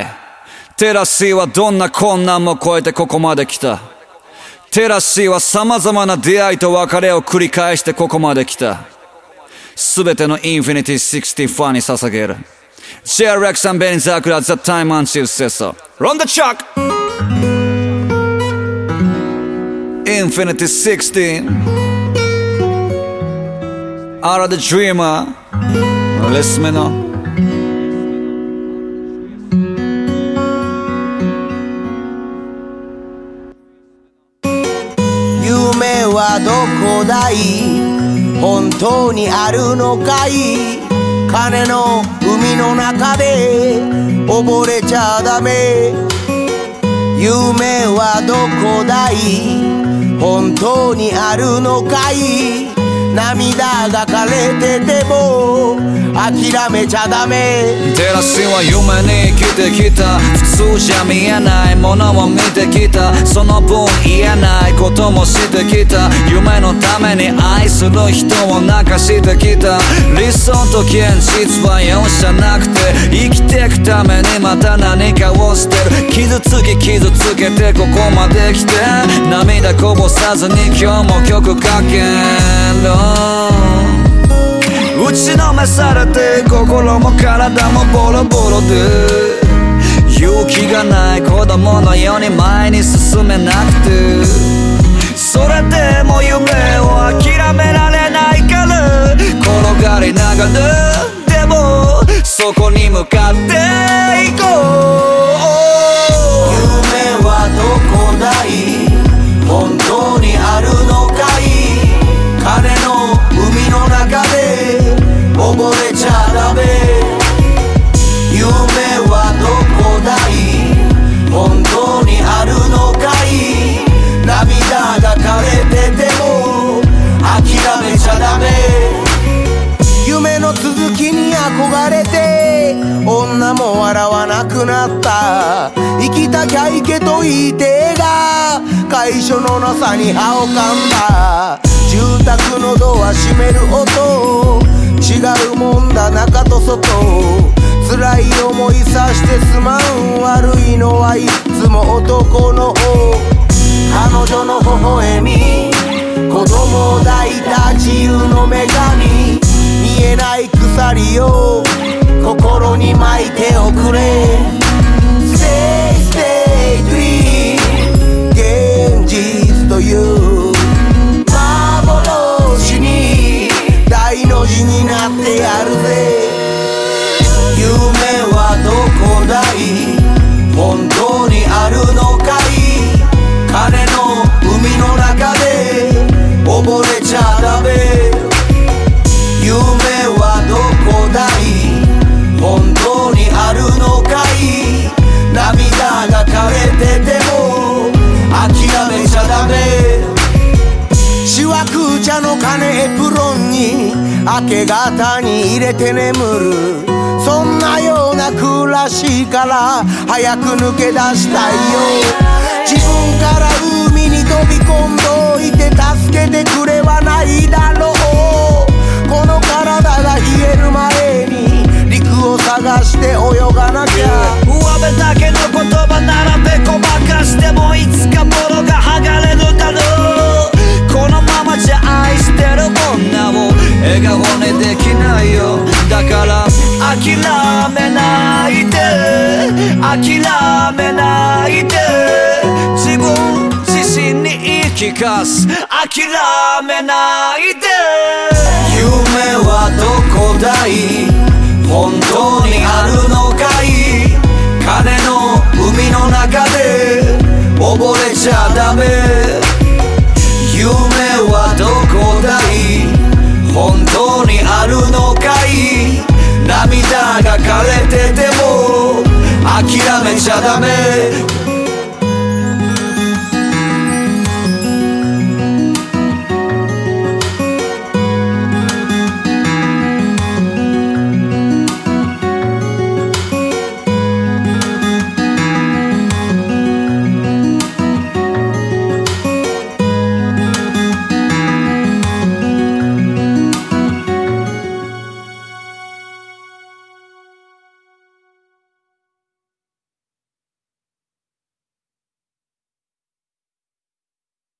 いテラシーはどんな困難も超えてここまで来たテラシーは様々な出会いと別れを繰り返してここまで来たすべてのインフィニティ60ファンに捧げる JRX アンベニザークラザタイマンチューセソロンダチャックインフィニティ60 Are the dreamer. Listen me now 夢はどこだい?本当にあるのかい?金の海の中で溺れちゃダメ。夢はどこだい?本当にあるのかい?涙が枯れてても諦めちゃダメ。テラスは夢に生きてきた普通じゃ見えないものを見てきた。その分言えないこともしてきた。夢のために愛する人を泣かしてきた。理想と現実は容赦なくて生きてくためにまた何かを捨てる。傷つき傷つけてここまで来て。涙こぼさずに今日も曲かける打ちのめされて心も体もボロボロで勇気がない子供のように前に進めなくて。くなった生きたきゃいけと言いてえが会所のなさに歯をかんだ住宅のドア閉める音。違うもんだ中と外。辛い思いさしてすまん悪いのはいつも男の彼女の微笑み。子供を抱いた自由の女神。見えない鎖をいておくれ Stay, stay, dream 現実という明け方に入れて眠る。そんなような暮らしから早く抜け出したいよ。自分から海に飛び込んどいて助けてくれはないだろ諦めないで。自分自身に言い聞かす。諦めないで。夢はどこだい？本当にあるのかい？金の海の中で溺れちゃダメ。涙